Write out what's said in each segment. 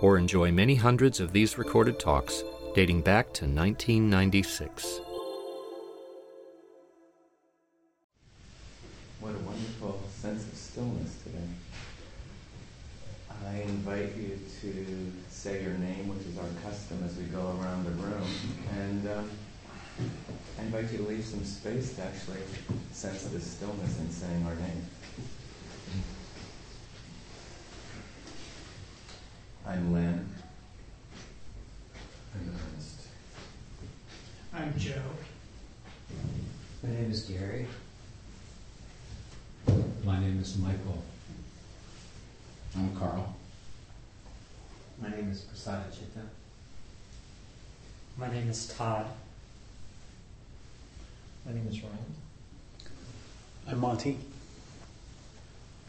or enjoy many hundreds of these recorded talks dating back to 1996. What a wonderful sense of stillness today. I invite you to say your name, which is our custom as we go around the room, and um, I invite you to leave some space to actually sense the stillness in saying our name. I'm Lynn. I'm Ernest. I'm Joe. My name is Gary. My name is Michael. I'm Carl. My name is Prasada Chitta. My name is Todd. My name is Ryan. I'm Monty.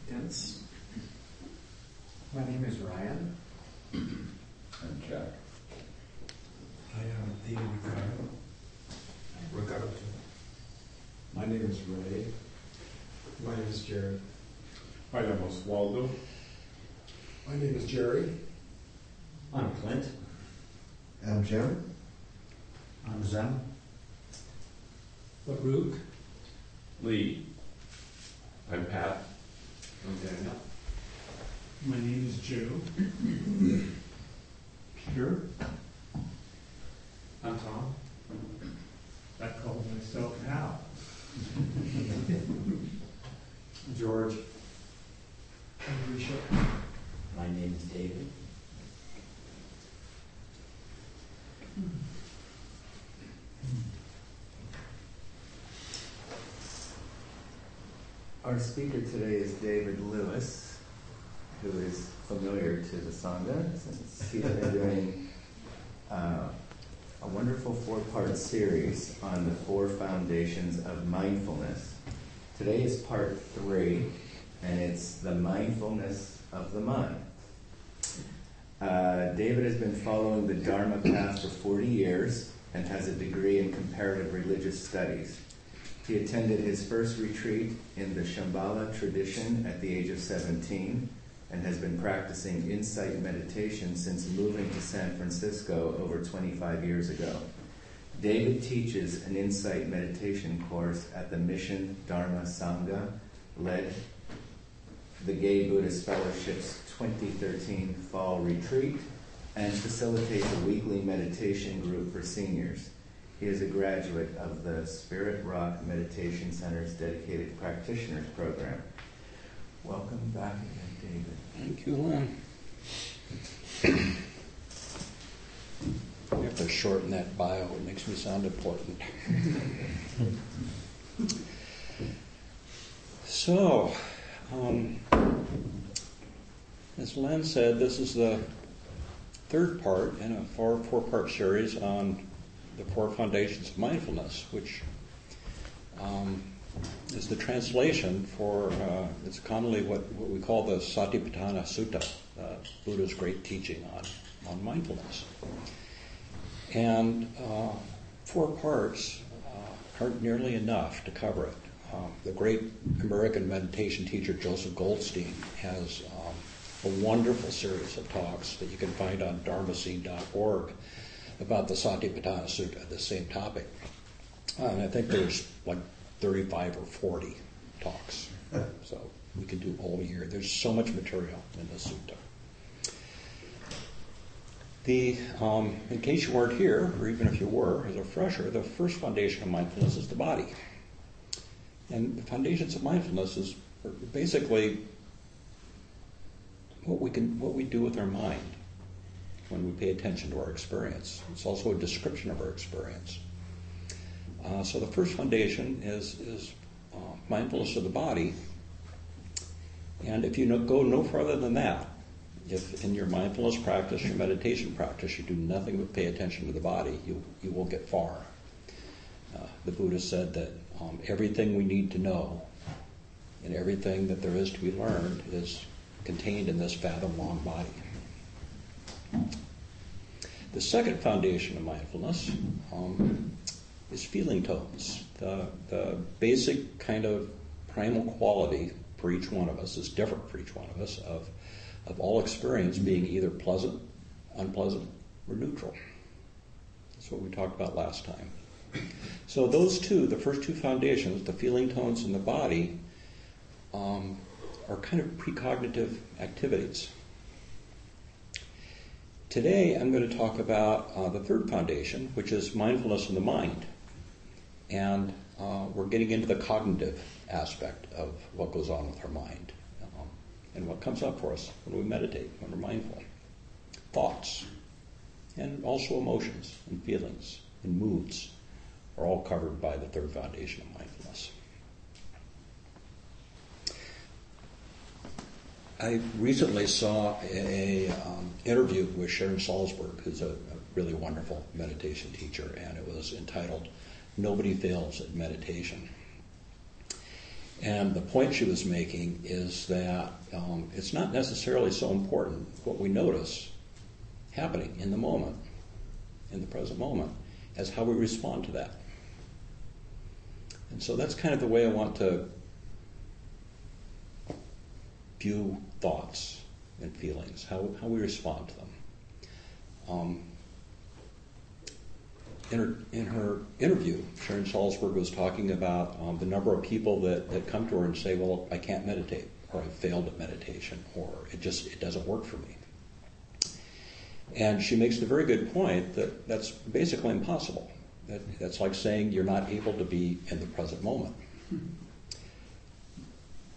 Dennis. My name is Ryan. I'm Jack. I am Theo Ricardo. Ricardo. My name is Ray. My name is Jared. I am Oswaldo. My name is Jerry. I'm Clint. I'm Jim. I'm Zem. Baruch. Lee. I'm Pat. I'm Daniel. My name is Joe. Peter. I'm Tom. I call myself Hal. George. I'm Risha. My name is David. Our speaker today is David Lewis, who is familiar to the Sangha since he's been doing uh, a wonderful four part series on the four foundations of mindfulness. Today is part three, and it's the mindfulness of the mind. Uh, David has been following the Dharma path for 40 years and has a degree in comparative religious studies. He attended his first retreat in the Shambhala tradition at the age of 17 and has been practicing insight meditation since moving to San Francisco over 25 years ago. David teaches an insight meditation course at the Mission Dharma Sangha, led the Gay Buddhist Fellowship's 2013 fall retreat, and facilitates a weekly meditation group for seniors. He is a graduate of the Spirit Rock Meditation Center's dedicated practitioners program. Welcome back again, David. Thank you, Lynn. You have to shorten that bio, it makes me sound important. so, um, as Len said, this is the third part in a four, four part series on the four foundations of mindfulness, which um, is the translation for, uh, it's commonly what, what we call the Satipatthana Sutta, uh, Buddha's great teaching on, on mindfulness. And uh, four parts uh, aren't nearly enough to cover it. Um, the great American meditation teacher Joseph Goldstein has um, a wonderful series of talks that you can find on dharmaseed.org about the Satipatthana Sutta, the same topic. Uh, and I think there's like 35 or 40 talks. So we can do all year. There's so much material in the sutta. The, um, in case you weren't here, or even if you were, as a fresher, the first foundation of mindfulness is the body. And the foundations of mindfulness is basically what we can, what we do with our mind when we pay attention to our experience. It's also a description of our experience. Uh, so the first foundation is, is uh, mindfulness of the body. And if you no, go no further than that, if in your mindfulness practice, your meditation practice, you do nothing but pay attention to the body, you, you won't get far. Uh, the Buddha said that um, everything we need to know and everything that there is to be learned is contained in this fathom long body. The second foundation of mindfulness um, is feeling tones. The, the basic kind of primal quality for each one of us is different for each one of us of, of all experience being either pleasant, unpleasant, or neutral. That's what we talked about last time. So those two, the first two foundations, the feeling tones and the body, um, are kind of precognitive activities. Today I'm going to talk about uh, the third foundation, which is mindfulness in the mind. And uh, we're getting into the cognitive aspect of what goes on with our mind um, and what comes up for us when we meditate, when we're mindful. Thoughts, and also emotions and feelings and moods are all covered by the third foundation of mindfulness. I recently saw an um, interview with Sharon Salzberg, who's a, a really wonderful meditation teacher, and it was entitled "Nobody Fails at Meditation." And the point she was making is that um, it's not necessarily so important what we notice happening in the moment, in the present moment, as how we respond to that. And so that's kind of the way I want to view thoughts and feelings, how, how we respond to them. Um, in, her, in her interview, Sharon Salzberg was talking about um, the number of people that, that come to her and say, well, I can't meditate, or I failed at meditation, or it just it doesn't work for me. And she makes the very good point that that's basically impossible. That, that's like saying you're not able to be in the present moment.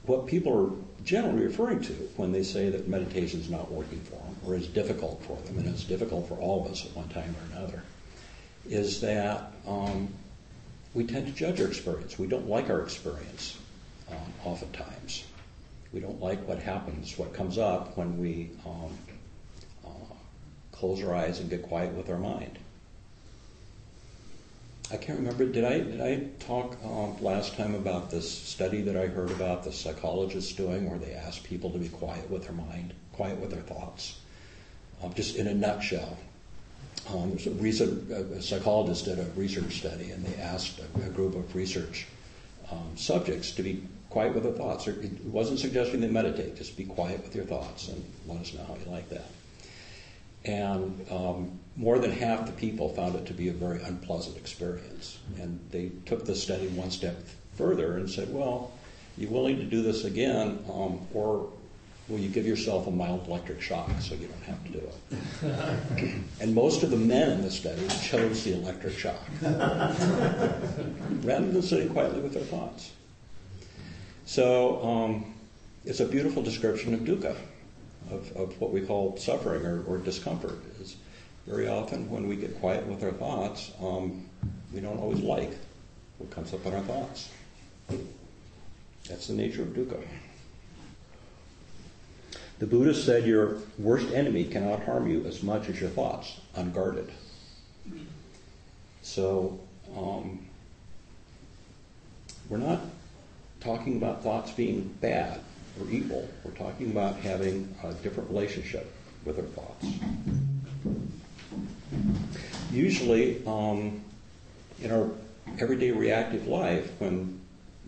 What people are generally referring to when they say that meditation is not working for them or is difficult for them, and it's difficult for all of us at one time or another, is that um, we tend to judge our experience. We don't like our experience um, oftentimes. We don't like what happens, what comes up when we um, uh, close our eyes and get quiet with our mind. I can't remember. Did I did I talk um, last time about this study that I heard about the psychologists doing, where they asked people to be quiet with their mind, quiet with their thoughts, um, just in a nutshell. Um, recent, a psychologist did a research study, and they asked a, a group of research um, subjects to be quiet with their thoughts. It wasn't suggesting they meditate; just be quiet with your thoughts, and let us know how you like that. And um, more than half the people found it to be a very unpleasant experience. And they took the study one step further and said, well, you willing to do this again, um, or will you give yourself a mild electric shock so you don't have to do it? and most of the men in the study chose the electric shock rather than sitting quietly with their thoughts. So um, it's a beautiful description of dukkha of, of what we call suffering or, or, discomfort is very often when we get quiet with our thoughts, um, we don't always like what comes up in our thoughts. That's the nature of dukkha. The Buddha said your worst enemy cannot harm you as much as your thoughts, unguarded. So, um, we're not talking about thoughts being bad or evil. We're talking about having a different relationship with our thoughts. Usually, um, in our everyday reactive life, when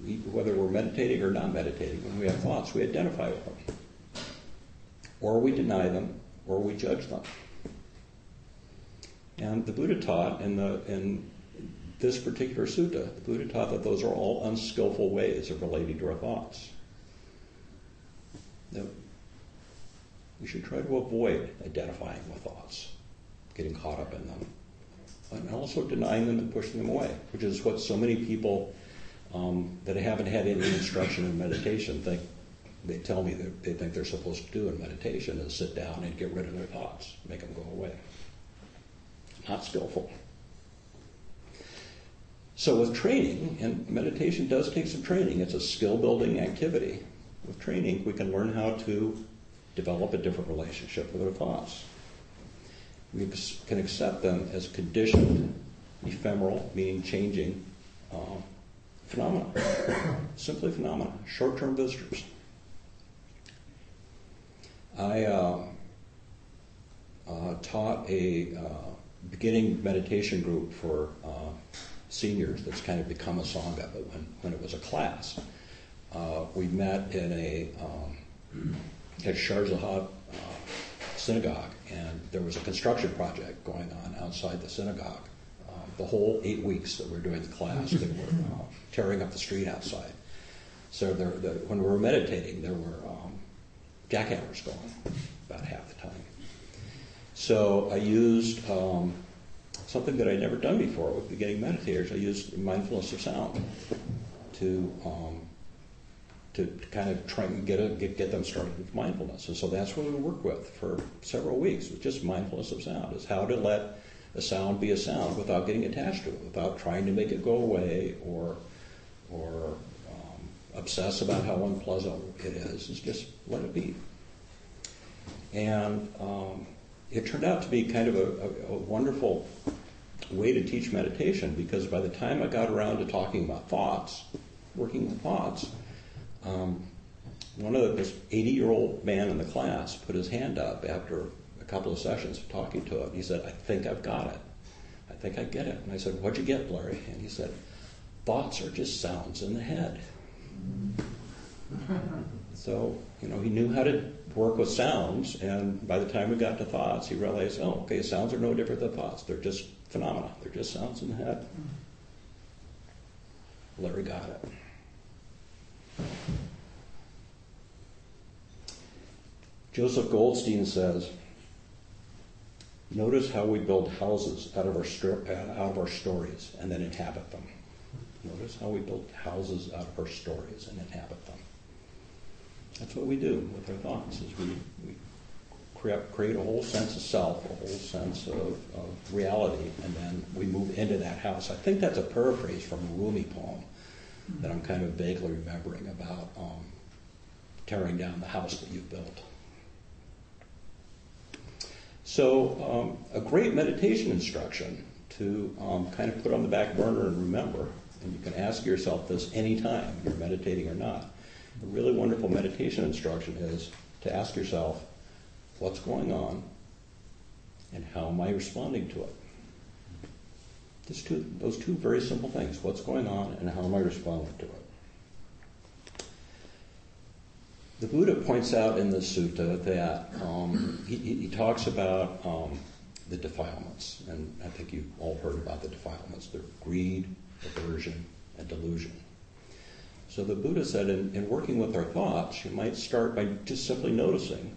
we, whether we're meditating or not meditating, when we have thoughts, we identify with them, or we deny them, or we judge them. And the Buddha taught in the in this particular sutta, the Buddha taught that those are all unskillful ways of relating to our thoughts that we should try to avoid identifying with thoughts, getting caught up in them, and also denying them and pushing them away, which is what so many people um, that haven't had any instruction in meditation think. They tell me that they think they're supposed to do in meditation is sit down and get rid of their thoughts, make them go away. Not skillful. So with training, and meditation does take some training, it's a skill building activity with training, we can learn how to develop a different relationship with our thoughts. We can accept them as conditioned, ephemeral, meaning changing um, phenomena. Simply phenomena, short term visitors. I uh, uh, taught a uh, beginning meditation group for uh, seniors that's kind of become a sangha, but when, when it was a class. Uh, we met in a um, at uh, synagogue, and there was a construction project going on outside the synagogue. Uh, the whole eight weeks that we were doing the class, they were uh, tearing up the street outside. So there, the, when we were meditating, there were um, jackhammers going about half the time. So I used um, something that I'd never done before with beginning meditators. I used mindfulness of sound to um, to, kind of try and get, a, get get them started with mindfulness. And so that's what we work with for several weeks with just mindfulness of sound. Is how to let a sound be a sound without getting attached to it, without trying to make it go away or or obsess about how unpleasant it is. Is just let it be. And um, it turned out to be kind of a, a, a wonderful way to teach meditation because by the time I got around to talking about thoughts, working with thoughts, um, one of the, this 80 year old man in the class put his hand up after a couple of sessions of talking to him. He said, I think I've got it. I think I get it. And I said, What'd you get, Larry? And he said, Thoughts are just sounds in the head. So, you know, he knew how to work with sounds, and by the time we got to thoughts, he realized, oh, okay, sounds are no different than thoughts. They're just phenomena. They're just sounds in the head. Larry got it. Joseph Goldstein says, Notice how we build houses out of our uh, out of our stories and then inhabit them. Notice how we build houses out of our stories and inhabit them. That's what we do with our thoughts. Is we, we create, create a whole sense of self, a whole sense of, of reality, and then we move into that house. I think that's a paraphrase from a Rumi poem that I'm kind of vaguely remembering about um, tearing down the house that you built. So, um, a great meditation instruction to um, kind of put on the back burner and remember, and you can ask yourself this anytime you're meditating or not. A really wonderful meditation instruction is to ask yourself, what's going on and how am I responding to it? Just two, those two very simple things. What's going on and how am I responding to it? The Buddha points out in the sutta that um, he, he, talks about um, the defilements, and I think you've all heard about the defilements. They're greed, aversion, and delusion. So the Buddha said in, in working with our thoughts, you might start by just simply noticing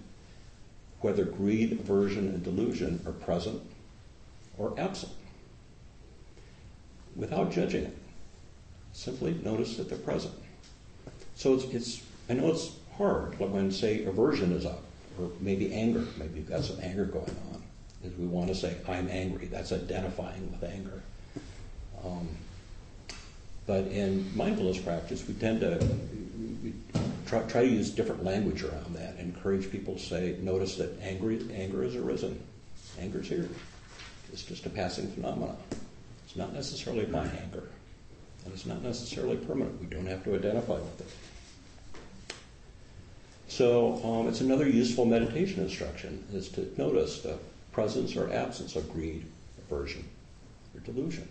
whether greed, aversion, and delusion are present or absent without judging it. Simply notice that they're present. So it's, it's I know it's hard when, say, aversion is up, or maybe anger. Maybe you've got some anger going on. Is we want to say, I'm angry. That's identifying with anger. Um, but in mindfulness practice, we tend to we try, try, to use different language around that. Encourage people to say, notice that anger, anger has arisen. Anger's here. It's just a passing phenomenon. It's not necessarily my anger. And it's not necessarily permanent. We don't have to identify with it. So um, it's another useful meditation instruction is to notice the presence or absence of greed, aversion, or delusion.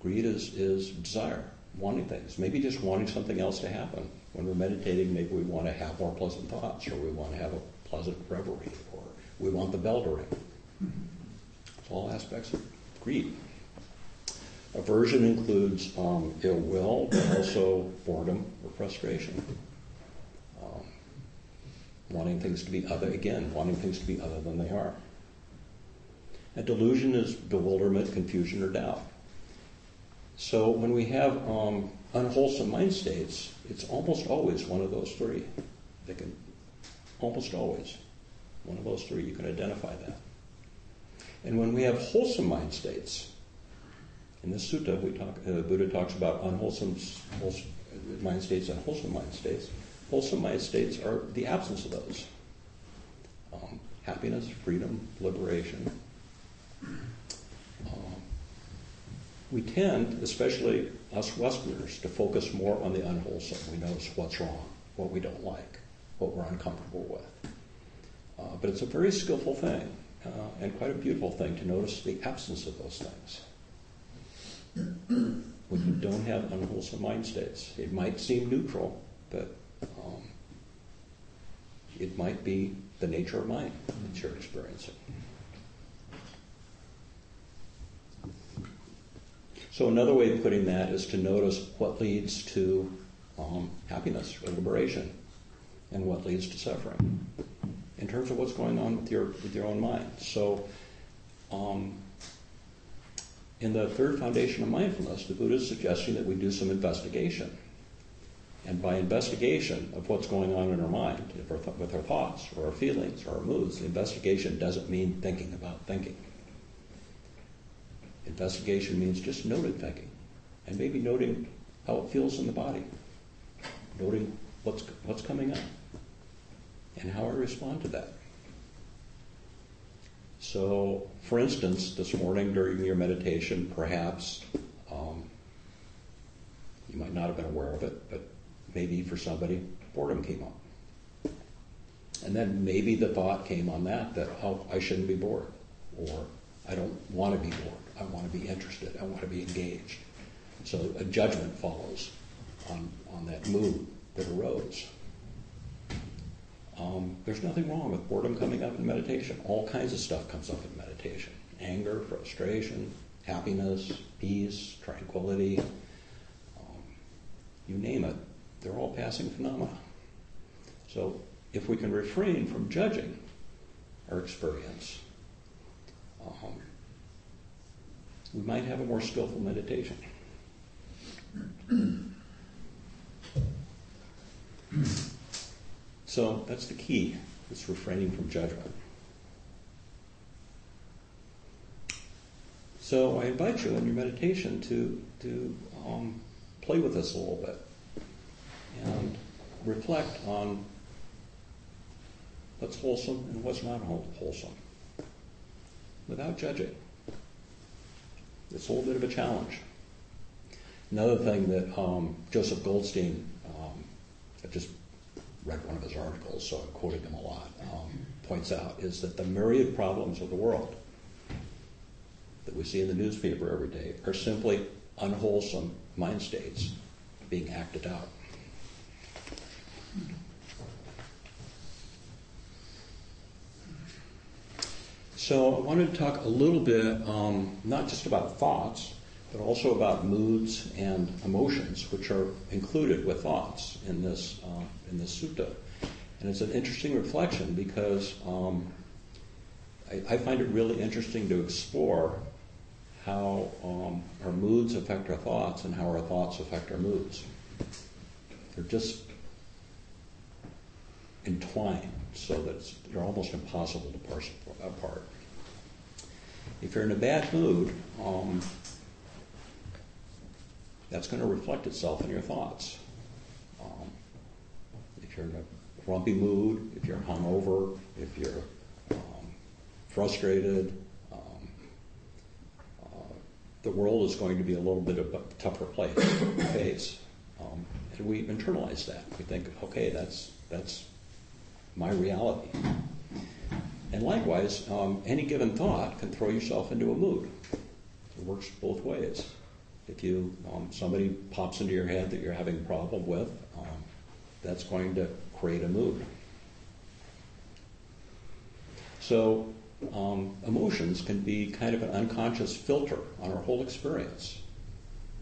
Greed is, is desire, wanting things, maybe just wanting something else to happen. When we're meditating, maybe we want to have more pleasant thoughts, or we want to have a pleasant reverie, or we want the bell to ring. It's all aspects of greed. Aversion includes um, ill will, but also boredom or frustration. Um, wanting things to be other, again, wanting things to be other than they are. A delusion is bewilderment, confusion, or doubt. So when we have um, unwholesome mind states, it's almost always one of those three. They can almost always one of those three. You can identify that. And when we have wholesome mind states, in the sutta, we talk, uh, Buddha talks about unwholesome wholesome mind states and wholesome mind states. Wholesome mind states are the absence of those. happiness, freedom, liberation. We tend, especially us Westerners, to focus more on the unwholesome. We notice what's wrong, what we don't like, what we're uncomfortable with. Uh, but it's a very skillful thing uh, and quite a beautiful thing to notice the absence of those things. when you don't have unwholesome mind states, it might seem neutral, but um, it might be the nature of mind that you're experiencing. So another way of putting that is to notice what leads to um, happiness or liberation, and what leads to suffering, in terms of what's going on with your with your own mind. So, um, in the third foundation of mindfulness, the Buddha is suggesting that we do some investigation, and by investigation of what's going on in our mind, with our thoughts or our feelings or our moods, investigation doesn't mean thinking about thinking. Investigation means just noting thinking and maybe noting how it feels in the body, noting what's, coming up and how I respond to that. So, for instance, this morning during your meditation, perhaps um, you might not have been aware of it, but maybe for somebody, boredom came up. And then maybe the thought came on that, that, oh, I shouldn't be bored, or I don't want to be bored. I want to be interested. I want to be engaged. So a judgment follows on, on that mood that arose. Um, there's nothing wrong with boredom coming up in meditation. All kinds of stuff comes up in meditation anger, frustration, happiness, peace, tranquility. Um, you name it, they're all passing phenomena. So if we can refrain from judging our experience, um, we might have a more skillful meditation. so that's the key. It's refraining from judgment. So I invite you in your meditation to to um, play with this a little bit and reflect on what's wholesome and what's not wholesome without judging. It's a little bit of a challenge. Another thing that um, Joseph Goldstein, um, I just read one of his articles, so I quoted him a lot, um, points out is that the myriad problems of the world that we see in the newspaper every day are simply unwholesome mind states being acted out. So I wanted to talk a little bit, um, not just about thoughts, but also about moods and emotions, which are included with thoughts in this uh, in this sutta. And it's an interesting reflection because um, I, I, find it really interesting to explore how um, our moods affect our thoughts and how our thoughts affect our moods. They're just entwined so that they're almost impossible to parse apart. If you're in a bad mood, um, that's going to reflect itself in your thoughts. Um, if you're in a grumpy mood, if you're hungover, if you're um, frustrated, um, uh, the world is going to be a little bit of a tougher place to face. Um, and we internalize that. We think, okay, that's that's my reality. And likewise, um, any given thought can throw yourself into a mood. It works both ways. If you um, somebody pops into your head that you're having a problem with, um, that's going to create a mood. So um, emotions can be kind of an unconscious filter on our whole experience.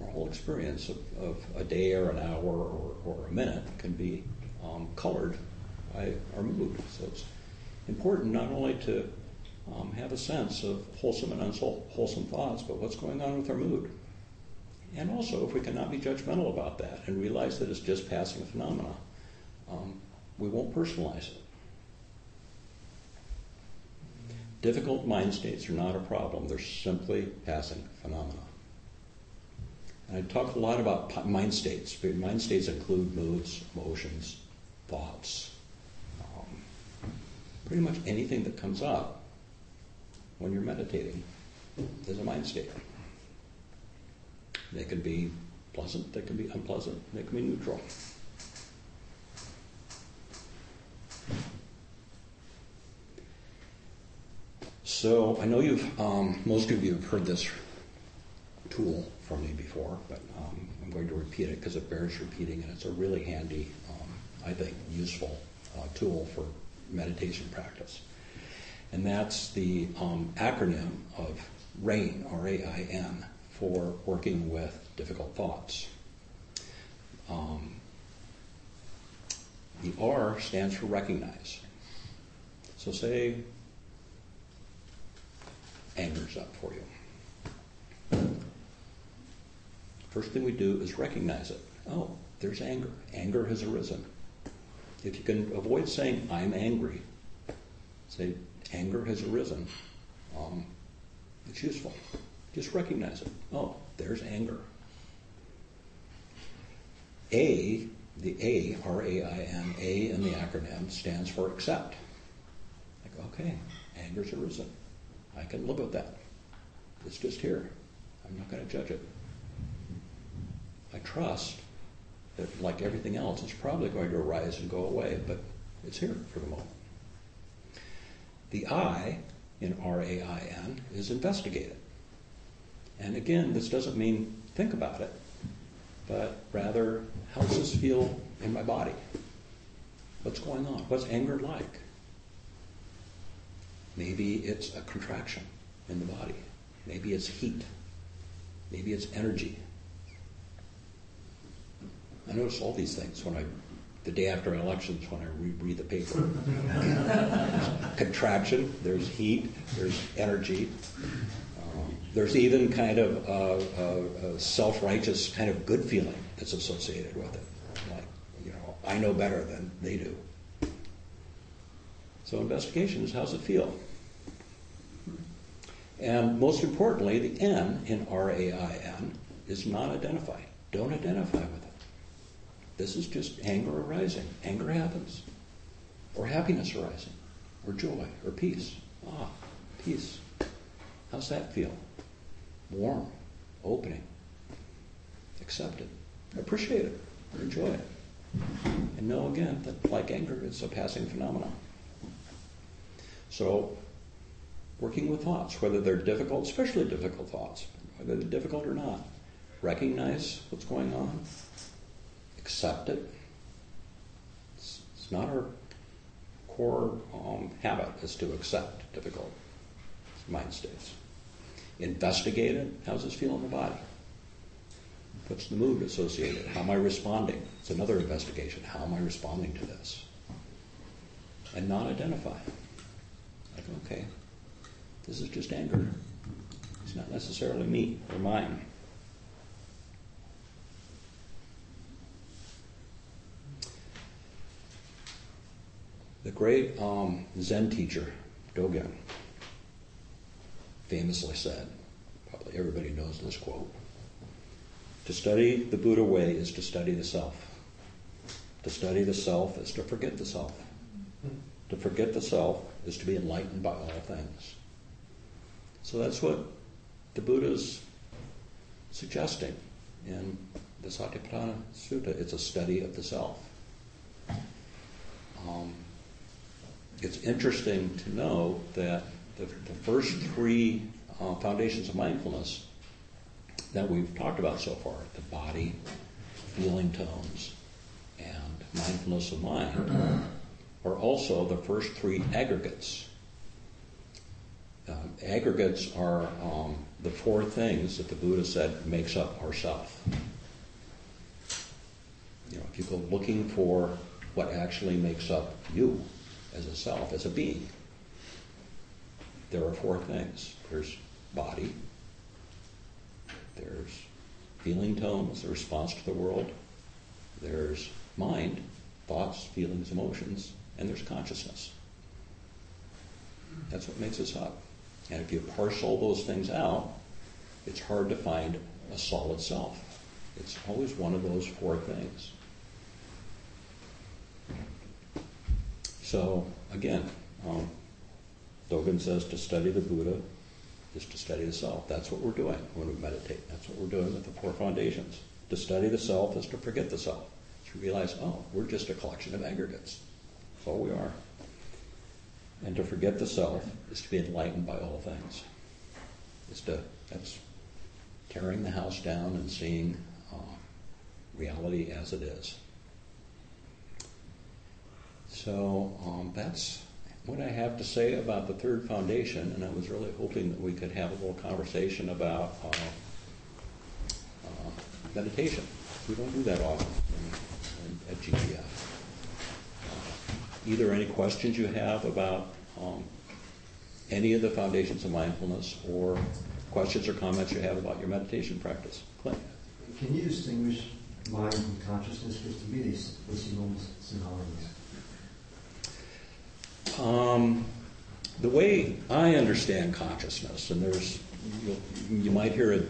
Our whole experience of, of a day or an hour or, or a minute can be um, colored by our mood. So it's important not only to um, have a sense of wholesome and unwholesome thoughts, but what's going on with our mood. And also, if we cannot be judgmental about that and realize that it's just passing phenomena, um, we won't personalize it. Difficult mind states are not a problem, they're simply passing phenomena. And I talk a lot about mind states. Mind states include moods, emotions, thoughts, Pretty much anything that comes up when you're meditating is a mind state. They can be pleasant, they can be unpleasant, they can be neutral. So I know you've, um, most of you have heard this tool from me before, but um, I'm going to repeat it because it bears repeating, and it's a really handy, um, I think, useful uh, tool for meditation practice. And that's the um, acronym of RAIN, R-A-I-N, for working with difficult thoughts. Um, the R stands for recognize. So say anger's up for you. First thing we do is recognize it. Oh, there's anger. Anger has arisen. If you can avoid saying, I'm angry, say, anger has arisen, um, it's useful. Just recognize it. Oh, there's anger. A, the A, R A I N, A in the acronym stands for accept. Like, okay, anger's arisen. I can live with that. It's just here. I'm not going to judge it. I trust that, like everything else, it's probably going to arise and go away, but it's here for the moment. The I in R A I N is investigate it. And again, this doesn't mean think about it, but rather, how does this feel in my body? What's going on? What's anger like? Maybe it's a contraction in the body. Maybe it's heat. Maybe it's energy. I notice all these things when I, the day after elections, when I reread the paper. Contraction, there's heat, there's energy. Um, there's even kind of a, a, a self-righteous kind of good feeling that's associated with it. Like, you know, I know better than they do. So investigation is how's it feel? And most importantly, the N in R-A-I-N is not identified. Don't identify with it. This is just anger arising. Anger happens. Or happiness arising. Or joy. Or peace. Ah, peace. How's that feel? Warm. Opening. Accept it. Appreciate it. Enjoy it. And know again that like anger, it's a passing phenomenon. So working with thoughts, whether they're difficult, especially difficult thoughts, whether they're difficult or not. Recognize what's going on, accept it. It's, it's not our core um, habit is to accept difficult mind states. Investigate it. How's this feel in the body? What's the mood associated? How am I responding? It's another investigation. How am I responding to this? And not identify. Like, okay, this is just anger. It's not necessarily me or mine. The great um, Zen teacher, Dogen, famously said, probably everybody knows this quote, to study the Buddha way is to study the self. To study the self is to forget the self. To forget the self is to be enlightened by all things. So that's what the Buddha's suggesting in the Satipatthana Sutta. It's a study of the self. Um, it's interesting to know that the, the first three uh, foundations of mindfulness that we've talked about so far the body, feeling tones, and mindfulness of mind are also the first three aggregates. Um, aggregates are um, the four things that the Buddha said makes up our self. You know, if you go looking for what actually makes up you as a self, as a being, there are four things. There's body, there's feeling tones, the response to the world, there's mind, thoughts, feelings, emotions, and there's consciousness. That's what makes us up. And if you parse all those things out, it's hard to find a solid self. It's always one of those four things. So, again, um, Dogen says to study the Buddha is to study the self. That's what we're doing when we meditate. That's what we're doing with the four foundations. To study the self is to forget the self. To realize, oh, we're just a collection of aggregates. That's all we are. And to forget the self is to be enlightened by all things. Is to that's tearing the house down and seeing uh, reality as it is. So um, that's what I have to say about the third foundation, and I was really hoping that we could have a little conversation about uh, uh, meditation. We don't do that often in, in, at GBF. Uh, either any questions you have about um, any of the foundations of mindfulness, or questions or comments you have about your meditation practice. Clint. Can you distinguish mind from consciousness? Because to me, they seem almost synonymous. Um, the way I understand consciousness, and there's you might hear a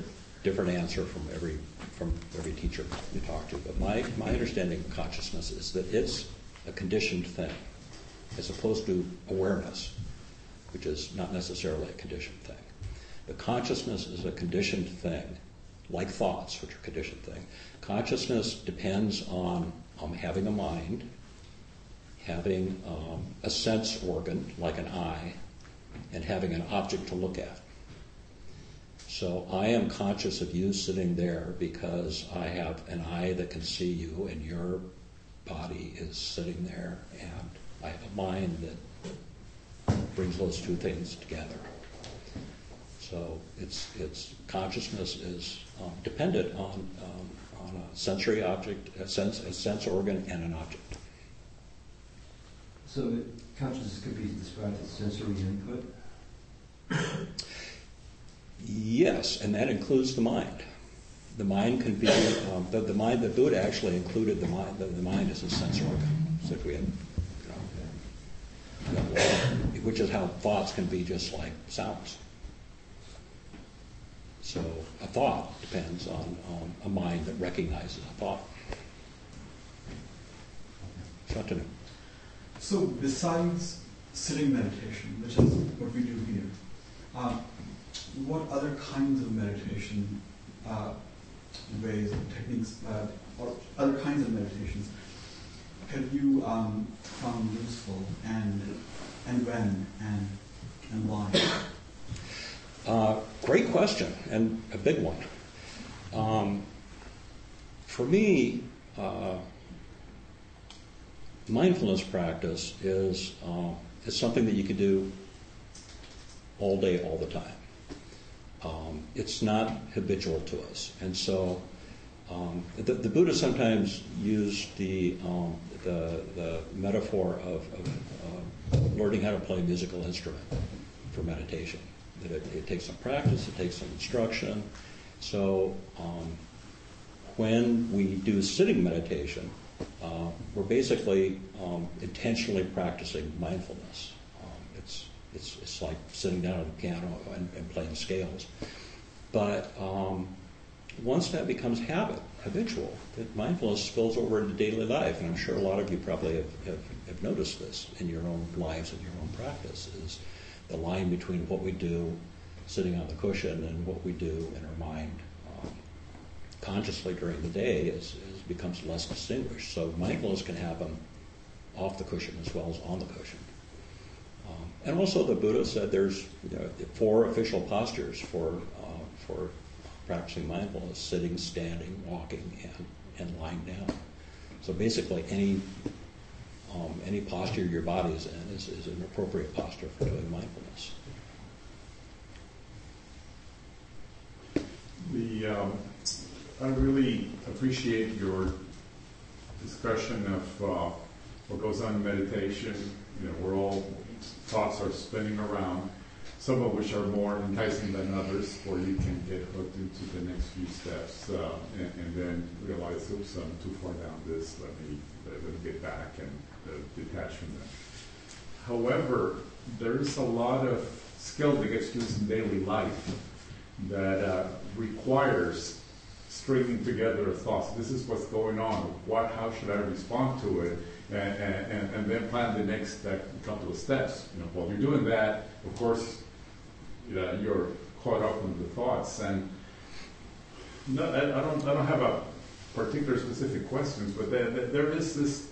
different answer from every from every teacher you talk to, but my my understanding of consciousness is that it's a conditioned thing, as opposed to awareness, which is not necessarily a conditioned thing. The consciousness is a conditioned thing, like thoughts, which are conditioned thing. Consciousness depends on um, having a mind having um, a sense organ, like an eye, and having an object to look at. So I am conscious of you sitting there because I have an eye that can see you, and your body is sitting there, and I have a mind that brings those two things together. So it's it's consciousness is um, dependent on um, on a sensory object, a sense a sense organ, and an object. So consciousness could be described as sensory input. Yes, and that includes the mind. The mind can be um, the, the mind. The Buddha actually included the mind. The, the mind as a sense organ. So if we had, you know, which is how thoughts can be just like sounds. So a thought depends on, on a mind that recognizes a thought. Shantanu. So besides sitting meditation, which is what we do here, um, what other kinds of meditation uh, ways techniques uh, or other kinds of meditations have you um, found useful and and when and and why? Uh, great question, and a big one. Um, for me, uh, mindfulness practice is uh, is something that you can do all day, all the time. Um, it's not habitual to us, and so um, the, the Buddha sometimes used the um, the, the metaphor of, of uh, learning how to play a musical instrument for meditation. That it, it takes some practice, it takes some instruction. So um, when we do sitting meditation, uh, we're basically um, intentionally practicing mindfulness. Um, it's, it's, it's like sitting down at a piano and, and playing scales. But um, once that becomes habit, habitual, that mindfulness spills over into daily life. And I'm sure a lot of you probably have, have, have noticed this in your own lives and your own practice is the line between what we do sitting on the cushion and what we do in our mind um, consciously during the day is becomes less distinguished. So mindfulness can happen off the cushion as well as on the cushion. Um, and also, the Buddha said there's you know, four official postures for uh, for practicing mindfulness: sitting, standing, walking, and and lying down. So basically, any um, any posture your body is in is, is an appropriate posture for doing mindfulness. The, um, I really appreciate your discussion of uh, what goes on in meditation. You know, we're all thoughts are spinning around, some of which are more enticing than others, or you can get hooked into the next few steps uh, and, and then realize, oops, I'm too far down this. Let me let me get back and uh, detach from that. However, there's a lot of skill that gets used in daily life that uh, requires stringing together thoughts. This is what's going on. What, how should I respond to it? And, and, and- then plan the next couple of steps. You know, while you're doing that, of course, you know, you're caught up in the thoughts. And no, I, I don't, I don't have a particular specific questions, but there, there- there is this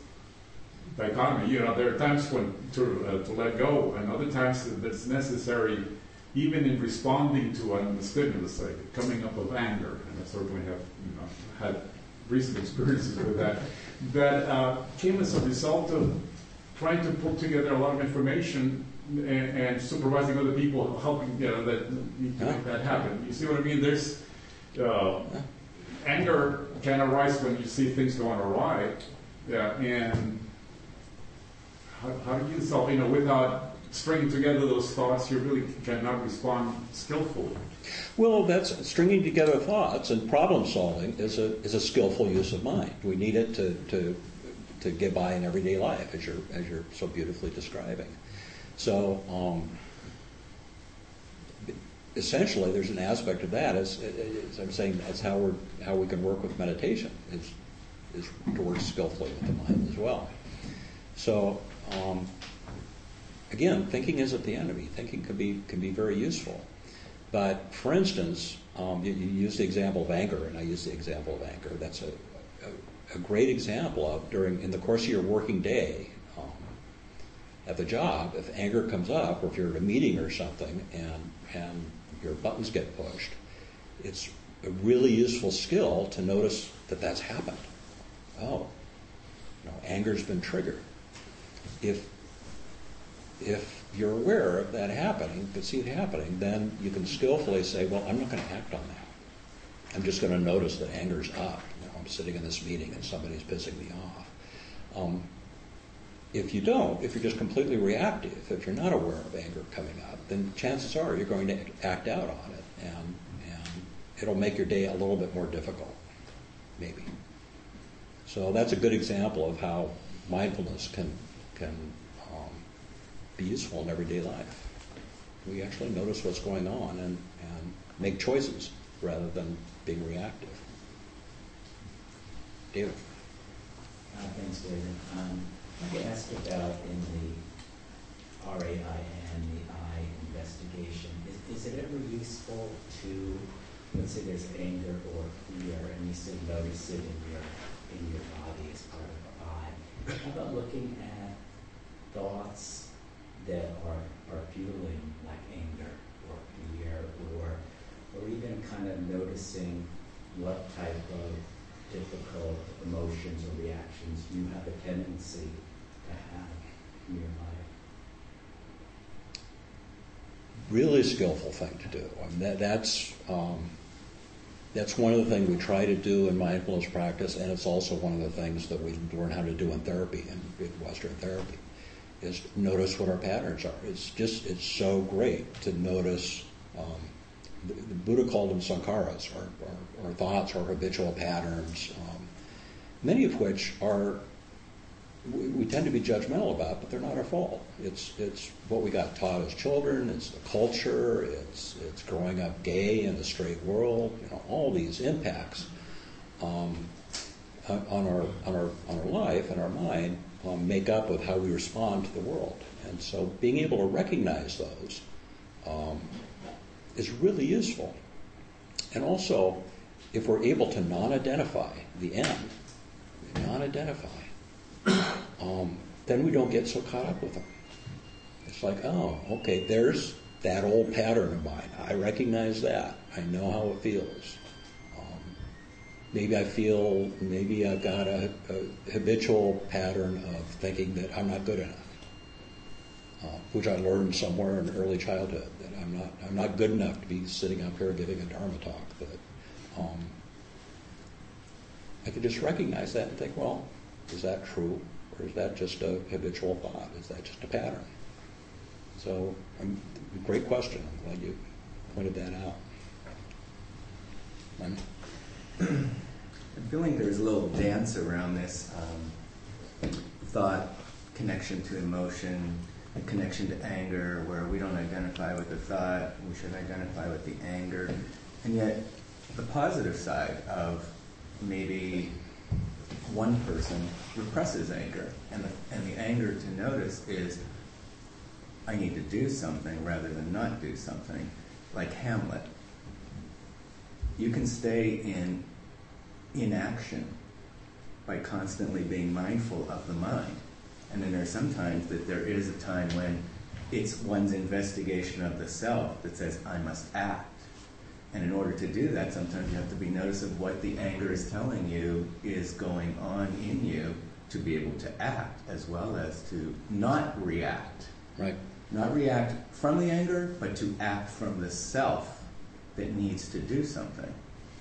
dichotomy. You know, there are times when to, uh, to let go, and other times that it's necessary, even in responding to a stimulus, like coming up of anger. And I certainly have, you know, had recent experiences with that. That uh, came as a result of trying to put together a lot of information and, and supervising other people, helping you know that make that happen. You see what I mean? There's uh, anger can arise when you see things going awry, yeah, and how, how do you solve, you know, without stringing together those thoughts, you really cannot respond skillfully. Well, that's stringing together thoughts and problem solving is a, is a skillful use of mind. We need it to, to, to get by in everyday life, as you're, as you're so beautifully describing. So, um, essentially, there's an aspect of that, as, as I'm saying, that's how we're, how we can work with meditation, is, is to work skillfully with the mind as well. So, um, again, thinking isn't the enemy. Thinking can be, can be very useful. But for instance, um, you, you use the example of anger, and I use the example of anger. That's a, a, a great example of during in the course of your working day um, at the job. If anger comes up, or if you're at a meeting or something, and and your buttons get pushed, it's a really useful skill to notice that that's happened. Oh, you know, anger's been triggered. If if you're aware of that happening, can see it happening, then you can skillfully say, well, I'm not going to act on that. I'm just going to notice that anger's up. You know, I'm sitting in this meeting and somebody's pissing me off. Um, if you don't, if you're just completely reactive, if you're not aware of anger coming up, then chances are you're going to act out on it, and, and it'll make your day a little bit more difficult, maybe. So that's a good example of how mindfulness can can be useful in everyday life. We actually notice what's going on and, and make choices rather than being reactive. David. Uh, Thanks, David. Um, I could ask about in the RAI and the I investigation, is, is it ever useful to, let's say there's anger or fear, and you still notice it in your, in your body as part of I. How about looking at thoughts that are, are fueling like anger or fear or, or even kind of noticing what type of difficult emotions or reactions you have a tendency to have in your life. really skillful thing to do. I mean, that, that's um, that's one of the things we try to do in mindfulness practice, and it's also one of the things that we learn how to do in therapy in, in Western therapy. Is notice what our patterns are. It's just it's so great to notice. Um, the, the Buddha called them sankharas, or thoughts, or habitual patterns, um, many of which are we, we tend to be judgmental about, but they're not our fault. It's it's what we got taught as children. It's the culture. It's it's growing up gay in the straight world. You know, all these impacts um, on our on our on our life and our mind um, make up of how we respond to the world. And so, being able to recognize those um, is really useful. And also, if we're able to non-identify the end, non-identify um, then we don't get so caught up with them. It's like, oh, okay, there's that old pattern of mine. I recognize that. I know how it feels. Maybe I feel, maybe I've got a, a, habitual pattern of thinking that I'm not good enough, uh, which I learned somewhere in early childhood that I'm not, I'm not good enough to be sitting up here giving a dharma talk. That um, I could just recognize that and think, well, is that true? Or is that just a habitual thought? Is that just a pattern? So, um, great question. I'm glad you pointed that out. I'm feeling there's a little dance around this um, thought connection to emotion, connection to anger, where we don't identify with the thought, we should identify with the anger. And yet, the positive side of maybe one person represses anger, and the, and the anger to notice is I need to do something rather than not do something, like Hamlet. You can stay in inaction by constantly being mindful of the mind. And then there there's sometimes that there is a time when it's one's investigation of the self that says, I must act. And in order to do that, sometimes you have to be notice of what the anger is telling you is going on in you to be able to act as well as to not react. Right. Not react from the anger, but to act from the self that needs to do something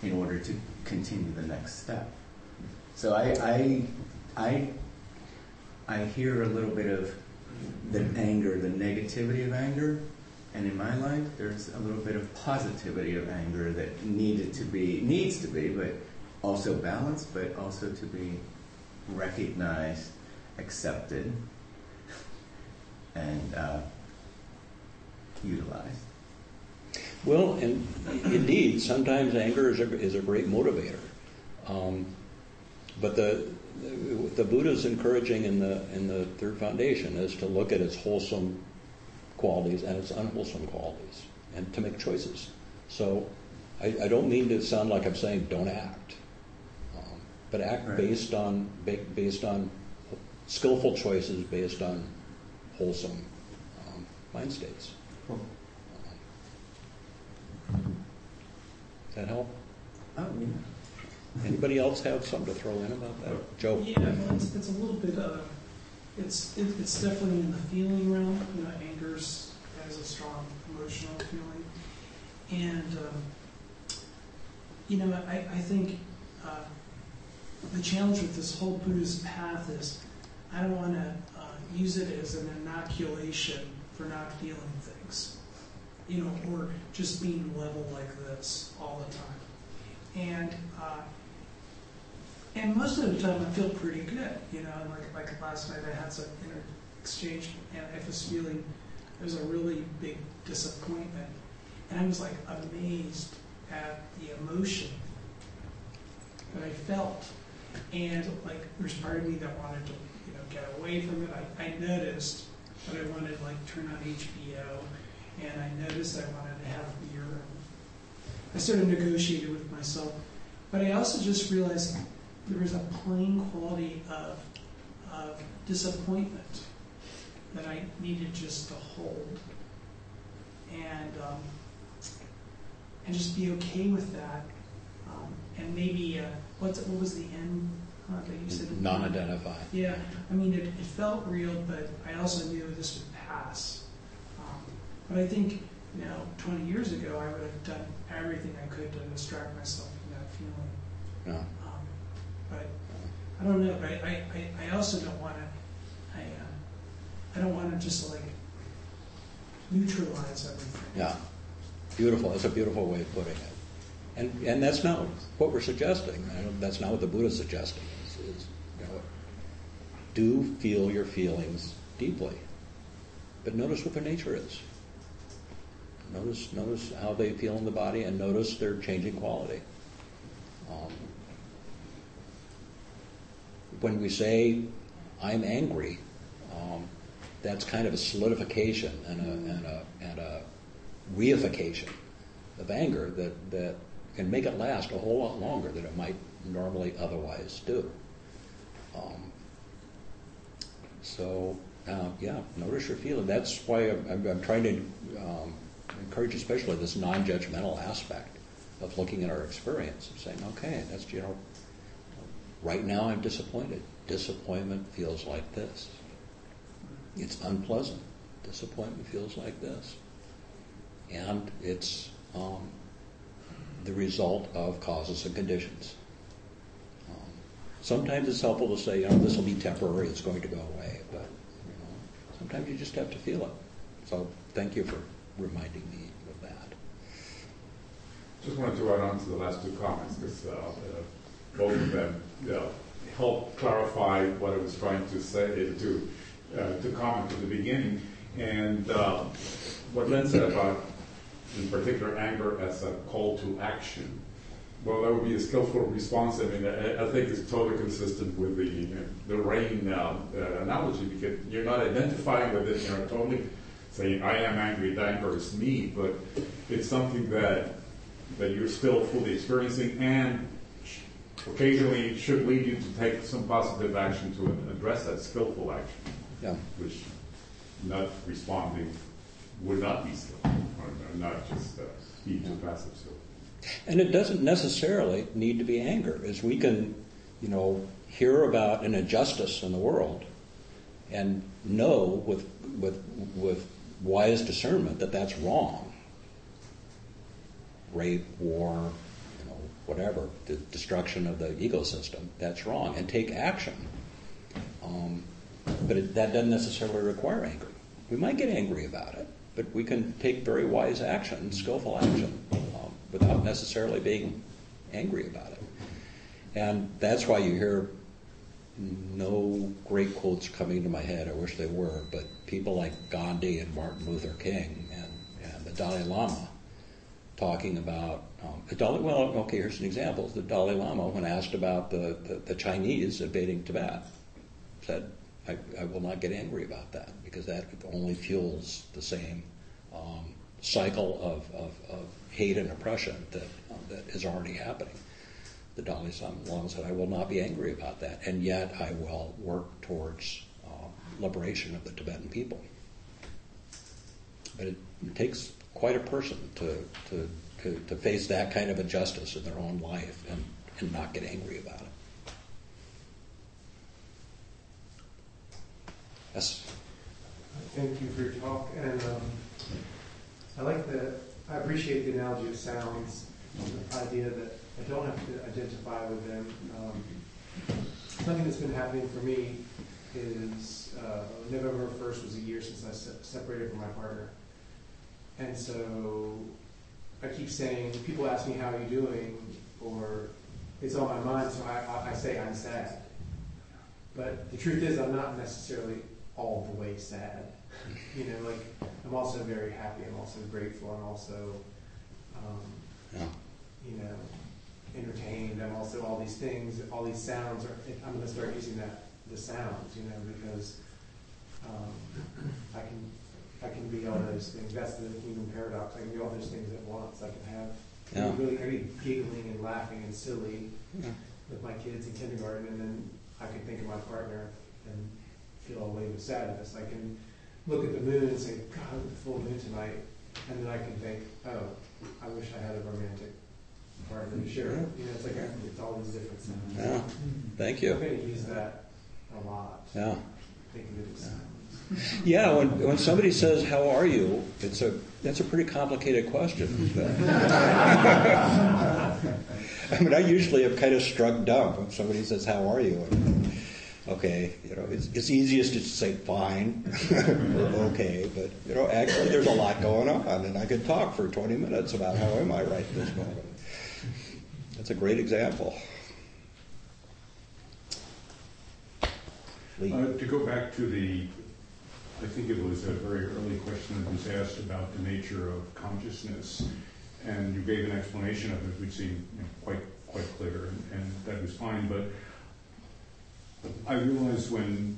in order to continue the next step. So I, I, I, I hear a little bit of the anger, the negativity of anger, and in my life, there's a little bit of positivity of anger that needed to be, needs to be, but also balanced, but also to be recognized, accepted, and uh, utilized. Well, and indeed, sometimes anger is a, is a great motivator. Um, but the, the Buddha is encouraging in the, in the third foundation is to look at its wholesome qualities and its unwholesome qualities and to make choices. So I, I don't mean to sound like I'm saying don't act, um, but act Right. based on ba- based on skillful choices based on wholesome um, mind states. Cool. Does that help? Oh, yeah. Anybody else have something to throw in about that? Joe? Yeah, well, it's, it's a little bit, uh, it's, it, it's definitely in the feeling realm, you know, anger's has a strong emotional feeling. And, um, you know, I, I think, uh, the challenge with this whole Buddhist path is, I don't wanna, uh, use it as an inoculation for not feeling things. You know, or just being level like this all the time. And, uh, and most of the time, I feel pretty good. You know, like like last night, I had some inner exchange, and I was feeling it was a really big disappointment, and I was like amazed at the emotion that I felt, and like there's part of me that wanted to you know get away from it. I, I noticed that I wanted to like turn on HBO, and I noticed I wanted to have beer. I sort of negotiated with myself, but I also just realized there was a plain quality of, of disappointment that I needed just to hold and um, and just be okay with that. Um, and maybe uh, what's what was the end uh, that you said? Non-identified. Yeah, I mean it, it felt real, but I also knew this would pass. But I think you know, 20 years ago, I would have done everything I could to distract myself from that feeling. No. Um, but I don't know. But I, I, I also don't want to. I uh, I don't want to just like neutralize everything. Yeah. Beautiful. That's a beautiful way of putting it. And and that's not what we're suggesting. That's not what the Buddha is suggesting. Is, is you know, do feel your feelings deeply, but notice what their nature is. Notice notice how they feel in the body, and notice their changing quality. Um, when we say I'm angry, um, that's kind of a solidification and a, and a, and a reification of anger that, that can make it last a whole lot longer than it might normally otherwise do. Um, so, uh, yeah, notice your feeling. That's why I'm, I'm, trying to um, encourage, especially this non-judgmental aspect of looking at our experience and saying, okay, that's you know, right now I'm disappointed. Disappointment feels like this. It's unpleasant. Disappointment feels like this, and it's um, the result of causes and conditions. Um, sometimes it's helpful to say, you know, this will be temporary. It's going to go away, but you know, sometimes you just have to feel it. So, thank you for reminding me of that. Just wanted to add on to the last two comments, because uh, uh, both of them uh, help clarify what I was trying to say, to, uh, to comment at the beginning. And uh, what Len said about, in particular, anger as a call to action. Well, that would be a skillful response. I mean, I, I think it's totally consistent with the the rain uh, uh, analogy because you're not identifying with it. You're totally saying, "I am angry. That angers me," but it's something that that you're still fully experiencing and occasionally should lead you to take some positive action to address that skillful action, Yeah. which not responding would not be skillful, or not just uh, be too passive. So. And it doesn't necessarily need to be anger, as we can, you know, hear about an injustice in the world and know with, with, with wise discernment that that's wrong. Rape, war, you know, whatever, the destruction of the ecosystem, that's wrong, and take action. Um, but it, that doesn't necessarily require anger. We might get angry about it, but we can take very wise action, skillful action, um, without necessarily being angry about it. And that's why you hear no great quotes coming to my head. I wish they were, but people like Gandhi and Martin Luther King and, and the Dalai Lama talking about um, the Dalai. Well, okay, here's an example. The Dalai Lama, when asked about the, the, the Chinese invading Tibet, said, I, I will not get angry about that because that only fuels the same um, cycle of, of, of hate and oppression that, uh, that is already happening. The Dalai Lama said, I will not be angry about that, and yet I will work towards liberation of the Tibetan people. But it, takes quite a person to, to, to, to face that kind of injustice in their own life and, and not get angry about it. Yes. Thank you for your talk, and um, I like the, I appreciate the analogy of sounds, the idea that I don't have to identify with them. Um, something that's been happening for me is uh, November 1st was a year since I se- separated from my partner. And so I keep saying, people ask me, how are you doing? Or it's on my mind, so I, I, I say I'm sad. But the truth is, I'm not necessarily all the way sad. You know, like I'm also very happy. I'm also grateful. I'm also, um, Yeah. you know, entertained. I'm also all these things. All these sounds. Are, I'm going to start using that the sounds. You know, because um, I can I can be all those things. That's the human paradox. I can be all those things at once. I can have Yeah. really, I can be giggling and laughing and silly Yeah. with my kids in kindergarten, and then I can think of my partner and feel a wave of sadness. I can look at the moon and say, God, the full moon tonight, and then I can think, oh, I wish I had a romantic partner to share. it. You know, it's like it's all these different sounds. Yeah. Thank you. I'm going to use that a lot. Yeah. Think of it as sounds. Yeah, when, when somebody says, How are you? It's a, that's a pretty complicated question. I mean, I usually am kind of struck dumb when somebody says, How are you? And, okay, you know, it's, it's easiest to say fine or okay, but, you know, actually there's a lot going on, and I could talk for 20 minutes about how am I right this moment. That's a great example. Uh, to go back to the, I think it was a very early question that was asked about the nature of consciousness, and you gave an explanation of it, which seemed you know, quite quite clear, and, and that was fine. But I realize when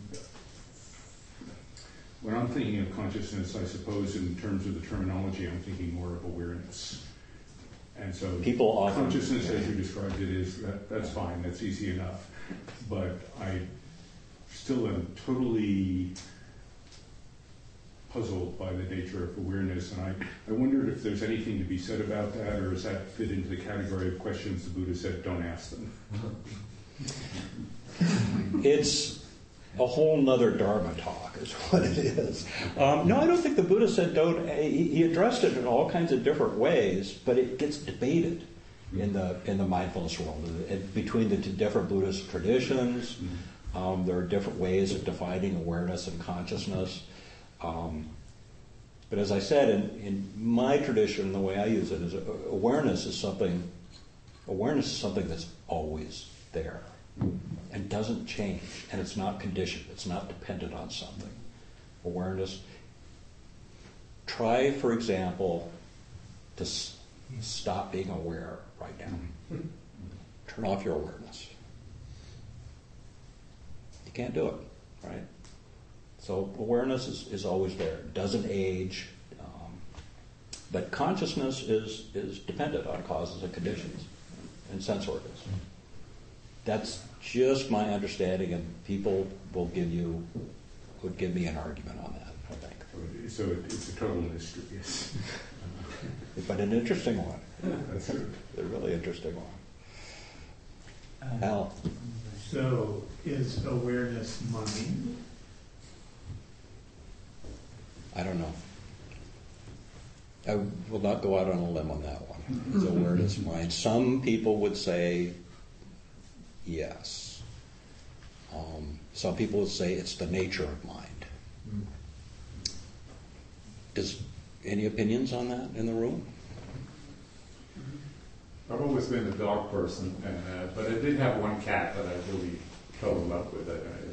when I'm thinking of consciousness, I suppose in terms of the terminology, I'm thinking more of awareness. And so People often- consciousness, as you described it, is that, that's fine, that's easy enough. But I still am totally puzzled by the nature of awareness, and I, I wondered if there's anything to be said about that, or does that fit into the category of questions the Buddha said, don't ask them? It's a whole nother Dharma talk, is what it is. Um, no, I don't think the Buddha said don't. He addressed it in all kinds of different ways, but it gets debated in the in the mindfulness world between the two different Buddhist traditions. Um, there are different ways of defining awareness and consciousness. Um, but as I said, in, in my tradition, the way I use it is awareness is something. Awareness is something that's always there and doesn't change, and it's not conditioned, it's not dependent on something. Awareness. Try, for example, to s- stop being aware right now. turn off your awareness. You can't do it, right? So awareness is, is always there. It doesn't age. Um, but consciousness is, is dependent on causes and conditions and sense organs. That's just my understanding, and people will give you, would give me an argument on that, I think. So it's a total mystery, yes. But an interesting one. That's it. A really interesting one. Al, So is awareness mind? I don't know. I will not go out on a limb on that one. Is awareness mind? Some people would say yes. Um, some people would say it's the nature of mind. Does any opinions on that in the room? I've always been a dog person, and, uh, but I did have one cat that I really fell in love with.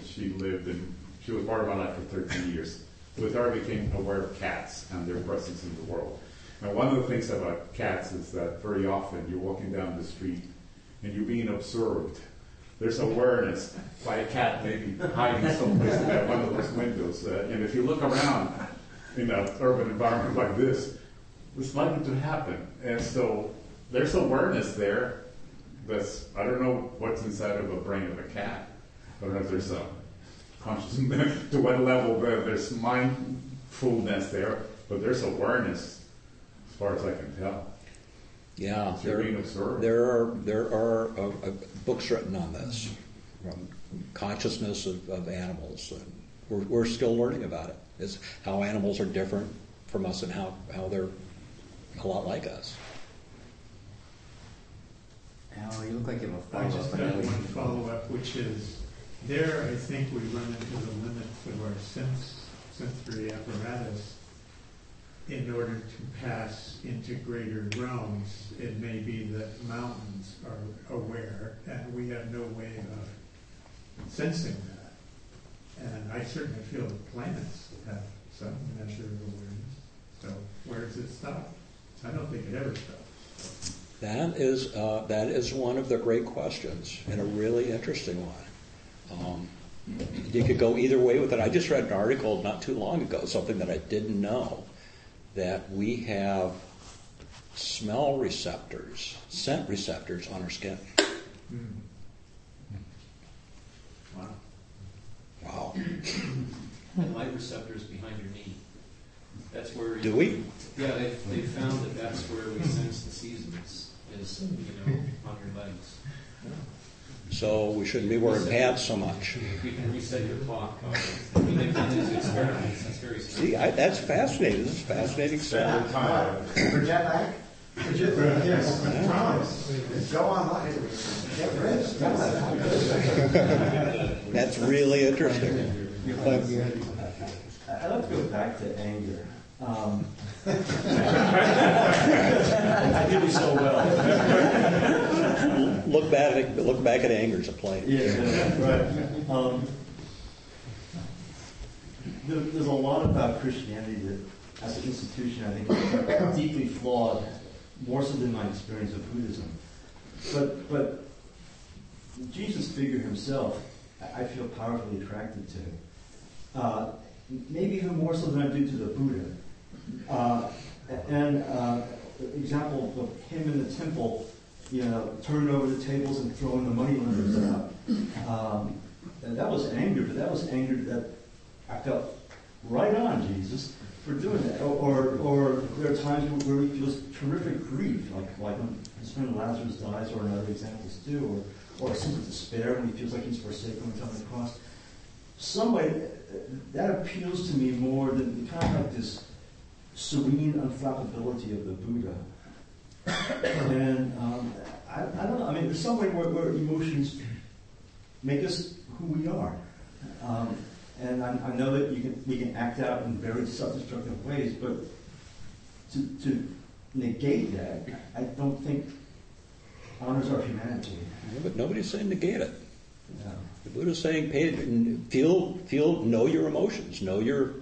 She lived and she was part of my life for 13 years. With her, I became aware of cats and their presence in the world. And one of the things about cats is that very often you're walking down the street and you're being observed. There's awareness by a cat maybe hiding someplace in one of those windows. Uh, and if you look around in an urban environment like this, it's likely to happen. And so there's awareness there that's, I don't know what's inside of a brain of a cat. I don't know if there's a consciousness, to what level there, there's mindfulness there, but there's awareness as far as I can tell. Yeah, there, there are there are uh, uh, books written on this, from consciousness of, of animals, and we're, we're still learning about it. it. Is how animals are different from us and how, how they're a lot like us. Al, you look like you have a I just follow-up. have one follow-up, which is, there, I think we run into the limits of our sense, sensory apparatus. In order to pass into greater realms, it may be that mountains are aware, and we have no way of sensing that. And I certainly feel that planets have some measure of awareness. So where does it stop? I don't think it ever stops. That is uh, that is one of the great questions and a really interesting one. Um, you could go either way with it. I just read an article not too long ago, something that I didn't know, that we have smell receptors, scent receptors on our skin. Wow. Wow. and light receptors behind your knee. That's where. Do we? Yeah, they, they found that that's where we sense the seasons, is, you know, on your legs. So we shouldn't be wearing pants so much. You can reset your clock. I mean, they've done these experiments, it's very. See, I, that's fascinating. This is fascinating stuff. For jet lag? For jet lag, yes. Promise. Go online. Get rich. That's really interesting. But I'd like to go back to anger. Um, I do so well. look back at look back at anger as a plane. Yeah, right. Um, there, there's a lot about Christianity that, as an institution, I think is deeply flawed, more so than my experience of Buddhism. But, but Jesus' figure himself, I I feel powerfully attracted to. Uh, maybe even more so than I do to the Buddha. Uh, and uh, example of him in the temple, you know, turning over the tables and throwing the money lenders out. Um, that was anger, but that was anger that I felt right on Jesus for doing that. Or, or, or there are times where he feels terrific grief, like, like when his friend Lazarus dies, or in other examples too, or, or a sense of despair when he feels like he's forsaken on the cross. Some way, that appeals to me more than kind of like this serene unflappability of the Buddha. and um, I, I don't know. I mean, there's some way where, where emotions make us who we are. Um, and I, I know that you can, we can act out in very self-destructive ways, but to, to negate that, I don't think honors our humanity. Yeah, but nobody's saying negate it. Yeah. The Buddha's saying, pay, feel, feel, know your emotions, know your,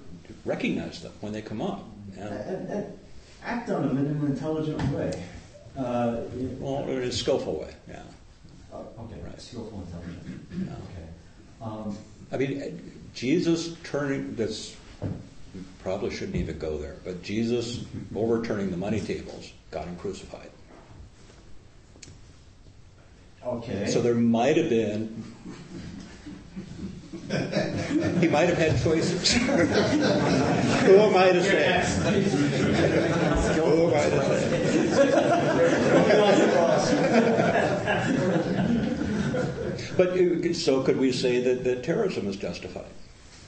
recognize them when they come up. And act on them in an intelligent way. Uh, Well, in a skillful way, yeah. uh, okay, Right. skillful intelligence. yeah. Okay. Um, I mean, Jesus turning, this, probably shouldn't even go there, but Jesus overturning the money tables got him crucified. okay. So there might have been, he might have had choices. Who am I to say? Who am I to say? But uh, so could we say that, that terrorism is justified?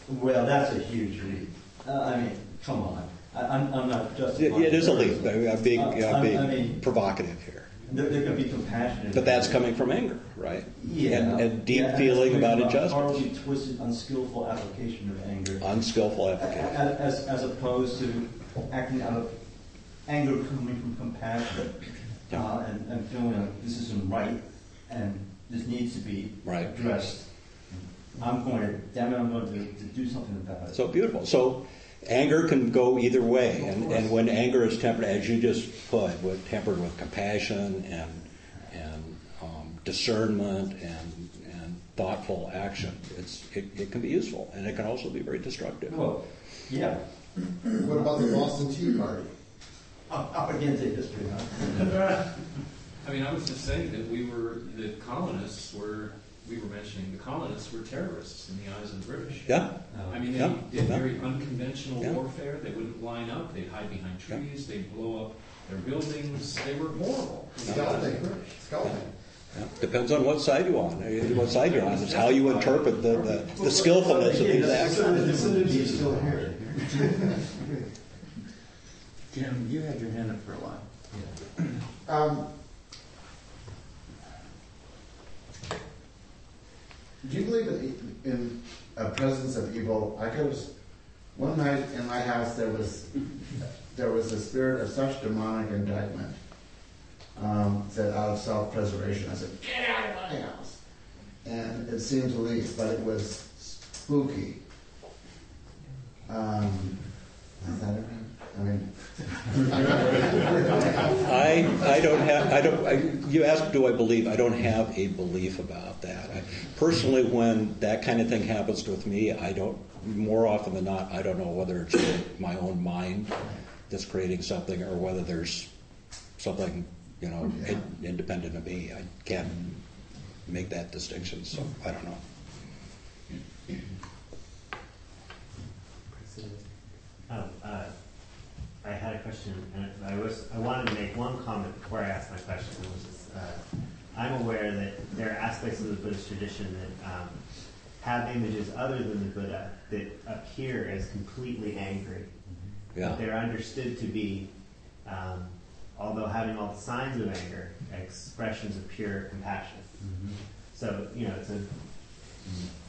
Well, that's a huge leap. Uh, I mean, come on. I, I'm, I'm not just. It it is a leap. I I'm being, Uh, I'm I- I being mean- provocative here. There, there can be compassionate. But that's coming from anger, right? Yeah. And, and deep Yeah, feeling about coming from a injustice. Horribly twisted, unskillful application of anger. Unskillful application. a- As, as opposed to acting out of anger coming from compassion Yeah. uh, and, and feeling like this isn't right and this needs to be Right. addressed. I'm going to, damn it, I'm going to, to do something about it. So beautiful. So anger can go either way, and, and when anger is tempered, as you just put, with tempered with compassion and and um, discernment and and thoughtful action, it's it, it can be useful, and it can also be very destructive. Well, yeah. What about the Boston Tea Party? Up against it history, huh? I mean, I was just saying that we were, the colonists were, we were mentioning, the colonists were terrorists in the eyes of the British. Yeah. I mean, they Yeah. did Yeah. very unconventional Yeah. warfare. They wouldn't line up. They'd hide behind trees. They'd blow up their buildings. They were horrible. Scouting, scouting. Yeah. Depends on what side you're on. Uh, What side you're on is how you interpret the, the, the skillfulness of these actions. The facility is still here. Jim, you had your hand up for a while. Um, do you believe in, in a presence of evil? I was one night in my house. There was there was a spirit of such demonic indictment. Um, that out of self-preservation, I said, "Get out of my house!" And it seemed to leave, but it was spooky. Um, is that? I mean, I, I don't have, I don't, I, you asked, do I believe? I don't have a belief about that. I, personally, when that kind of thing happens with me, I don't, more often than not, I don't know whether it's my own mind that's creating something or whether there's something, you know, in, independent of me. I can't make that distinction, so I don't know. Um, uh, I had a question, and I was I wanted to make one comment before I asked my question, which is uh, I'm aware that there are aspects of the Buddhist tradition that um, have images other than the Buddha that appear as completely angry. Yeah. But they're understood to be, um, although having all the signs of anger, expressions of pure compassion. So you know, it's a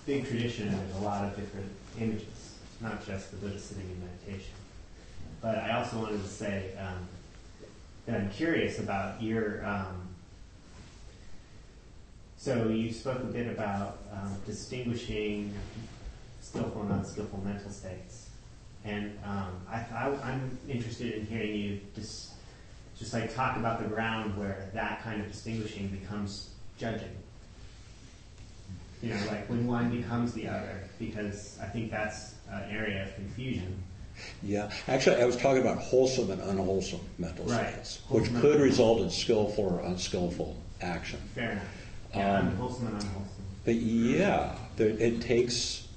big tradition, and there's a lot of different images, not just the Buddha sitting in meditation. But I also wanted to say um, that I'm curious about your. Um, so you spoke a bit about um, distinguishing skillful and unskillful mental states, and um, I, I'm interested in hearing you just just like talk about the ground where that kind of distinguishing becomes judging. You know, like when one becomes the other, because I think that's an area of confusion. Yeah, actually, I was talking about wholesome and unwholesome mental Right. states, which Wholesome could result in skillful or unskillful action. Fair enough. Yeah, Um, unwholesome and unwholesome. But yeah, there, it takes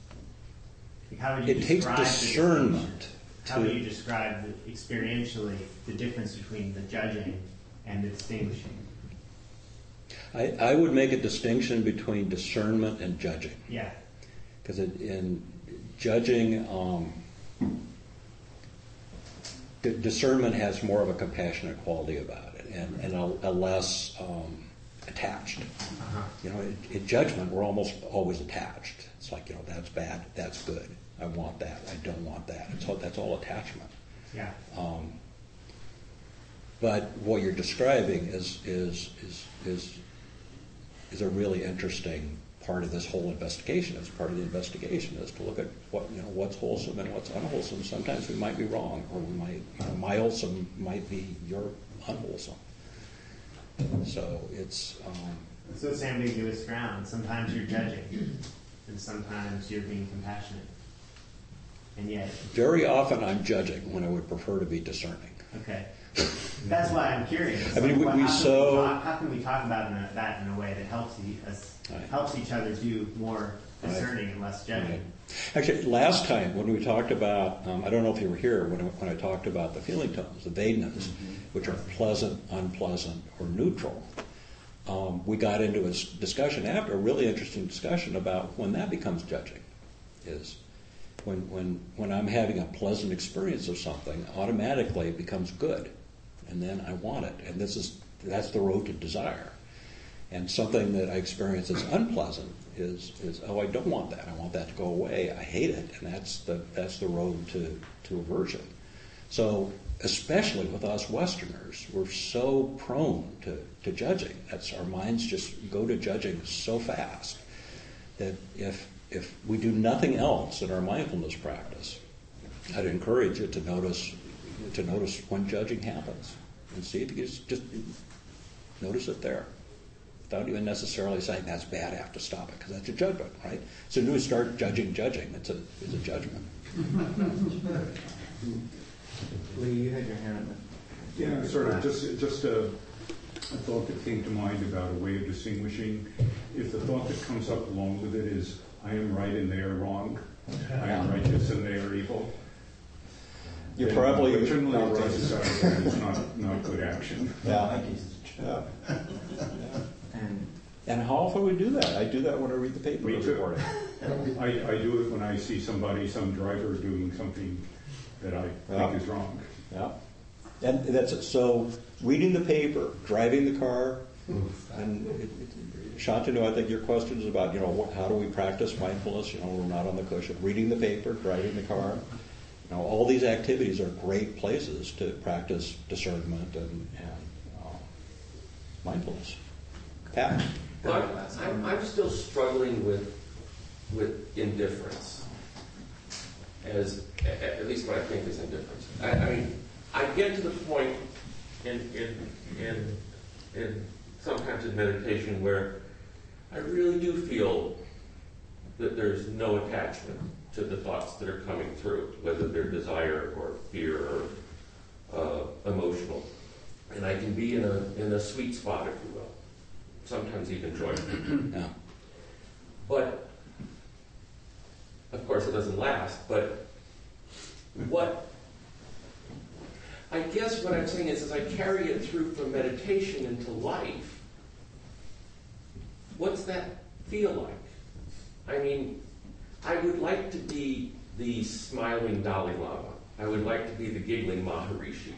How would you it takes discernment? How would to you describe the, experientially the difference between the judging and the distinguishing? I, I would make a distinction between discernment and judging. Yeah. Because in judging, um, discernment has more of a compassionate quality about it and, and a, a less um, attached. Uh-huh. You know, in, in judgment, we're almost always attached. It's like, you know, that's bad, that's good. I want that, I don't want that. It's all, that's all attachment. Yeah. Um, but what you're describing is, is, is, is, is a really interesting part of this whole investigation. It's part of the investigation is to look at what, you know, what's wholesome and what's unwholesome. Sometimes we might be wrong, or we might, you know, my wholesome might be your unwholesome. So it's, um, So it's ambiguous ground. Sometimes you're judging, and sometimes you're being compassionate. And yet, very often I'm judging when I would prefer to be discerning. okay. That's why I'm curious. I mean, we- Like, we how so- talk, how can we talk about that in a way that helps us. Helps each other do more discerning and less judging? Actually, last time when we talked about, um, I don't know if you were here when I, when I talked about the feeling tones, the vedanas, which are pleasant, unpleasant, or neutral. Um, we got into a discussion after a really interesting discussion about when that becomes judging. Is when when when I'm having a pleasant experience of something, automatically it becomes good, and then I want it, and this is that's the road to desire. And something that I experience as unpleasant is, is oh, I don't want that. I want that to go away. I hate it, and that's the that's the road to to aversion. So, especially with us Westerners, we're so prone to, to judging. That's our minds just go to judging so fast that if if we do nothing else in our mindfulness practice, I'd encourage you to notice to notice when judging happens and see if you just, just notice it there without even necessarily saying that's bad, I have to stop it, because that's a judgment, right? So when we start judging, judging, it's a, it's a judgment. Lee, you had your hand up. Yeah, sort of, just, just a, a thought that came to mind about a way of distinguishing. If the thought that comes up along with it is, I am right and they are wrong, I am righteous and they are evil. You're then probably what generally not arises out of that is not, not good action. Yeah. Yeah. And And how often we do that? I do that when I read the paper Me every too. morning. I, I do it when I see somebody, some driver doing something that I Yeah. think is wrong. Yeah. And that's it. So reading the paper, driving the car, and it, it, Shantanu, I think your question is about, you know, what, how do we practice mindfulness? You know, we're not on the cushion. Reading the paper, driving the car. You know, all these activities are great places to practice discernment and, and uh, mindfulness. Pat? I'm, I'm still struggling with, with indifference, as, at least what I think is indifference. I, I mean, I get to the point in, in, in, in sometimes in meditation where I really do feel that there's no attachment to the thoughts that are coming through, whether they're desire or fear or uh, emotional. And I can be in a, in a sweet spot, if you will, sometimes even joyful. Yeah. But, of course, it doesn't last, but what, I guess what I'm saying is, as I carry it through from meditation into life, what's that feel like? I mean, I would like to be the smiling Dalai Lama. I would like to be the giggling Maharishi.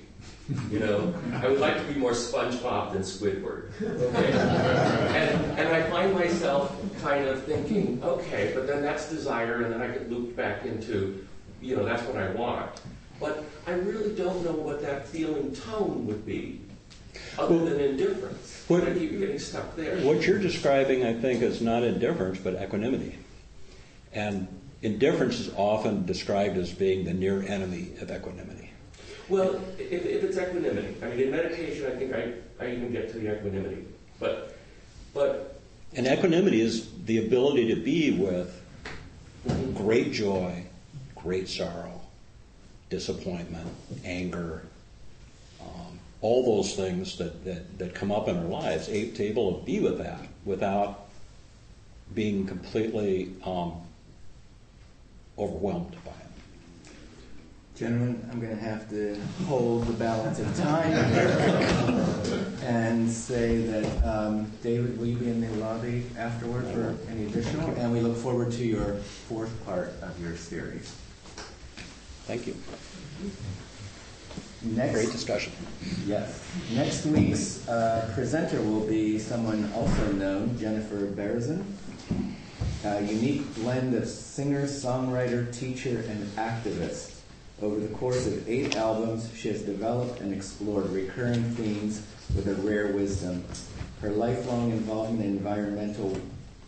You know, I would like to be more SpongeBob than Squidward. Okay? and, and I find myself kind of thinking, okay, but then that's desire, and then I get looped back into, you know, that's what I want. But I really don't know what that feeling tone would be, other than indifference. What- I keep getting stuck there. What you're describing, I think, is not indifference, but equanimity. And indifference is often described as being the near enemy of equanimity. Well, if, if it's equanimity, I mean, in meditation, I think I, I even get to the equanimity. But, but And equanimity is the ability to be with great joy, great sorrow, disappointment, anger, um, all those things that, that, that come up in our lives, able to be with that without being completely um, overwhelmed by it. Gentlemen, I'm going to have to hold the balance of time and say that, um, David, will you be in the lobby afterward for any additional? And we look forward to your fourth part of your series. Thank you. Next, Great discussion. Yes. Next week's uh, presenter will be someone also known, Jennifer Berezan. A unique blend of singer, songwriter, teacher, and activist. Over the course of eight albums, she has developed and explored recurring themes with a rare wisdom. Her lifelong involvement in environmental,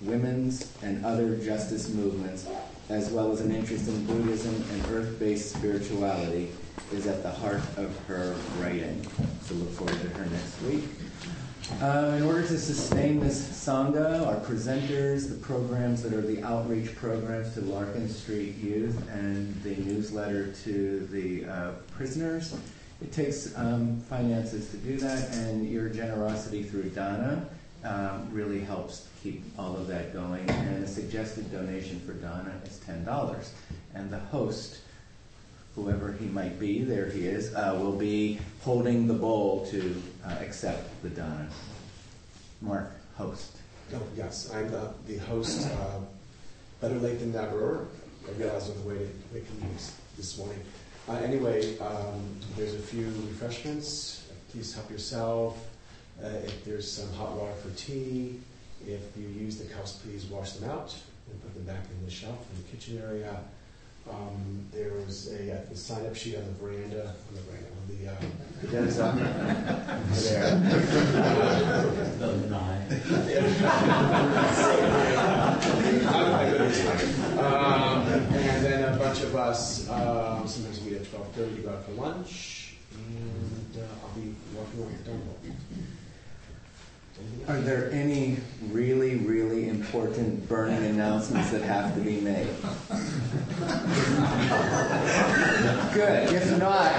women's, and other justice movements, as well as an interest in Buddhism and earth-based spirituality, is at the heart of her writing. So look forward to her next week. Uh, in order to sustain this Sangha, our presenters, the programs that are the outreach programs to Larkin Street youth, and the newsletter to the uh, prisoners, it takes um, finances to do that, and your generosity through Dana um, really helps keep all of that going. And a suggested donation for Dana is $10. And the host, whoever he might be, there he is, uh, will be holding the bowl to uh, accept the Dana. Mark, host. Oh, yes, I'm the, the host. Uh, better late than never. I realized on the way to Waking News this morning. Uh, anyway, um, there's a few refreshments. Please help yourself. Uh, if there's some hot water for tea, if you use the cups, please wash them out and put them back in the shelf in the kitchen area. Um, there was a, uh, sign-up sheet on the veranda, on the veranda, on the, uh, there. My goodness. Um, and then a bunch of us, um, sometimes we meet at twelve thirty to go out for lunch, and uh, I'll be walking around the Dunwall. Are there any really, really important burning announcements that have to be made? Good. If not,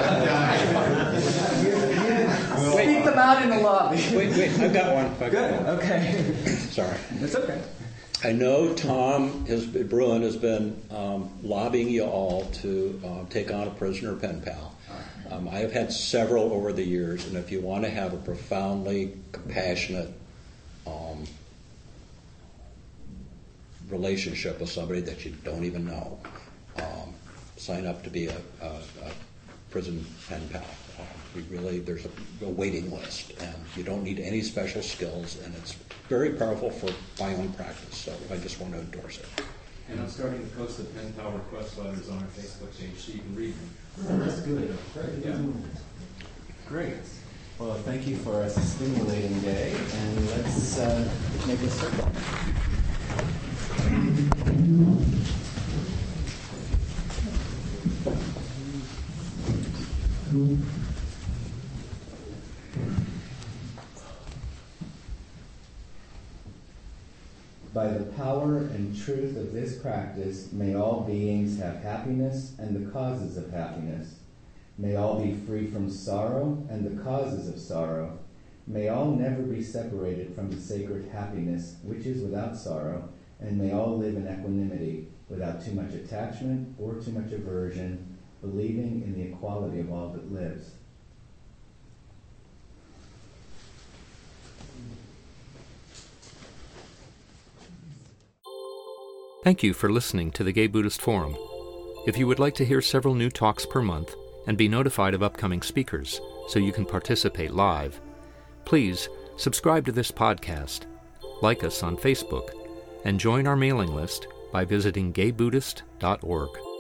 you, you speak them out in the lobby. Wait, wait, I've got one. I've got Good. one. Okay. Sorry. That's okay. I know Tom has, Bruein has been um, lobbying you all to uh, take on a prisoner pen pal. Um, I have had several over the years, and if you want to have a profoundly compassionate relationship with somebody that you don't even know, um, sign up to be a, a, a prison pen pal. Um, we really, there's a, a waiting list, and you don't need any special skills, and it's very powerful for my own practice. So I just want to endorse it. And I'm starting to post the pen pal request letters on our Facebook page so you can read them. That's good. Yeah. Great. Well, thank you for a stimulating day, and let's uh, make a circle. By the power and truth of this practice, may all beings have happiness and the causes of happiness. May all be free from sorrow and the causes of sorrow. May all never be separated from the sacred happiness which is without sorrow, and may all live in equanimity without too much attachment or too much aversion, believing in the equality of all that lives. Thank you for listening to the Gay Buddhist Forum. If you would like to hear several new talks per month and be notified of upcoming speakers so you can participate live, please subscribe to this podcast, like us on Facebook, and join our mailing list by visiting gaybuddhist.org.